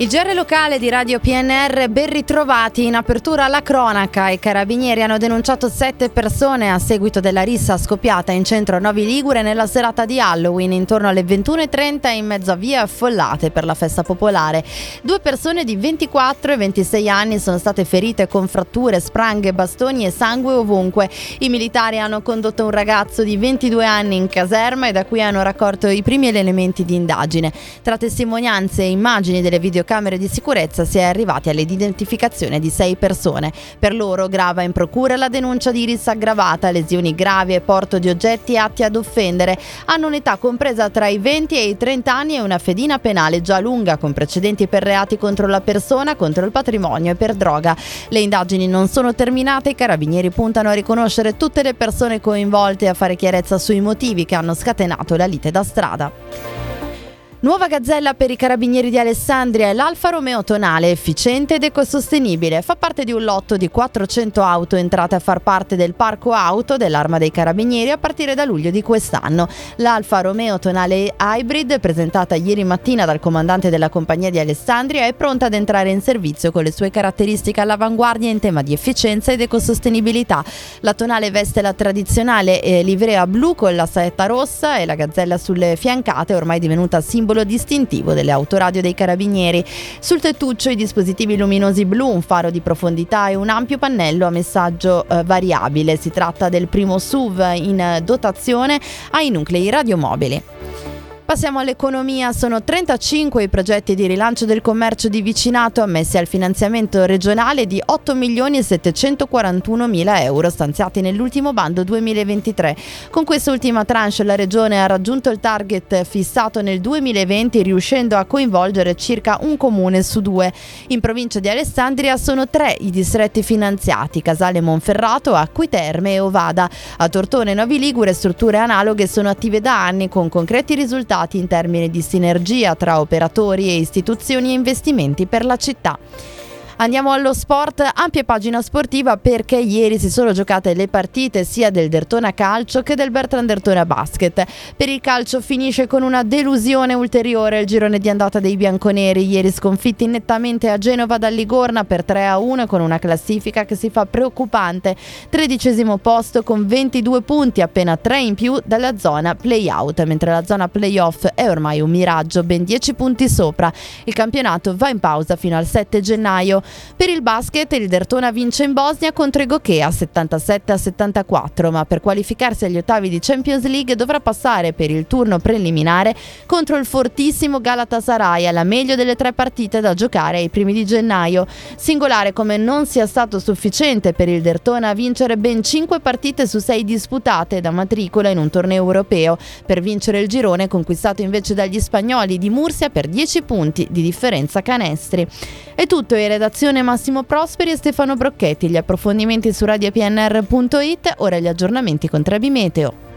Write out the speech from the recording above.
Il GR locale di Radio PNR, ben ritrovati in apertura alla cronaca. I carabinieri hanno denunciato sette persone a seguito della rissa scoppiata in centro Novi Ligure nella serata di Halloween intorno alle 21.30 in mezzo a vie affollate per la festa popolare. Due persone di 24 e 26 anni sono state ferite con fratture, spranghe, bastoni e sangue ovunque. I militari hanno condotto un ragazzo di 22 anni in caserma e da qui hanno raccolto i primi elementi di indagine. Tra testimonianze e immagini delle videocamere camere di sicurezza si è arrivati all'identificazione di sei persone. Per loro grava in procura la denuncia di iris aggravata, lesioni gravi e porto di oggetti atti ad offendere. Hanno un'età compresa tra i 20 e i 30 anni e una fedina penale già lunga con precedenti per reati contro la persona, contro il patrimonio e per droga. Le indagini non sono terminate, i carabinieri puntano a riconoscere tutte le persone coinvolte e a fare chiarezza sui motivi che hanno scatenato la lite da strada. Nuova gazzella per i carabinieri di Alessandria è l'Alfa Romeo Tonale, efficiente ed ecosostenibile. Fa parte di un lotto di 400 auto entrate a far parte del parco auto dell'Arma dei Carabinieri a partire da luglio di quest'anno. L'Alfa Romeo Tonale Hybrid, presentata ieri mattina dal comandante della compagnia di Alessandria, è pronta ad entrare in servizio con le sue caratteristiche all'avanguardia in tema di efficienza ed ecosostenibilità. La Tonale veste la tradizionale eh, livrea blu con la saetta rossa e la gazzella sulle fiancate, ormai divenuta simbolo simbolo distintivo delle autoradio dei carabinieri. Sul tettuccio i dispositivi luminosi blu, un faro di profondità e un ampio pannello a messaggio eh, variabile. Si tratta del primo SUV in dotazione ai nuclei radiomobili. Passiamo all'economia, sono 35 i progetti di rilancio del commercio di vicinato ammessi al finanziamento regionale di 8 milioni e 741 mila euro stanziati nell'ultimo bando 2023. Con quest'ultima tranche la regione ha raggiunto il target fissato nel 2020 riuscendo a coinvolgere circa un comune su due. In provincia di Alessandria sono tre i distretti finanziati, Casale Monferrato, Acquiterme e Ovada. A Tortone e Novi Ligure strutture analoghe sono attive da anni con concreti risultati risultati in termini di sinergia tra operatori e istituzioni e investimenti per la città. Andiamo allo sport, ampia pagina sportiva perché ieri si sono giocate le partite sia del Dertona Calcio che del Bertrand Dertona Basket. Per il calcio finisce con una delusione ulteriore il girone di andata dei bianconeri, ieri sconfitti nettamente a Genova dal Ligorna per 3 a 1 con una classifica che si fa preoccupante. Tredicesimo posto con 22 punti, appena 3 in più dalla zona play-out, mentre la zona play-off è ormai un miraggio, ben 10 punti sopra. Il campionato va in pausa fino al 7 gennaio. Per il basket il Dertona vince in Bosnia contro i Gokea 77 a 74, ma per qualificarsi agli ottavi di Champions League dovrà passare per il turno preliminare contro il fortissimo Galatasaray alla meglio delle tre partite da giocare ai primi di gennaio. Singolare come non sia stato sufficiente per il Dertona vincere ben 5 partite su 6 disputate da matricola in un torneo europeo, per vincere il girone conquistato invece dagli spagnoli di Mursia per 10 punti di differenza canestri. È tutto in redazione redazione Massimo Prosperi e Stefano Brocchetti. Gli approfondimenti su radiopnr.it, ora gli aggiornamenti con Trebi Meteo.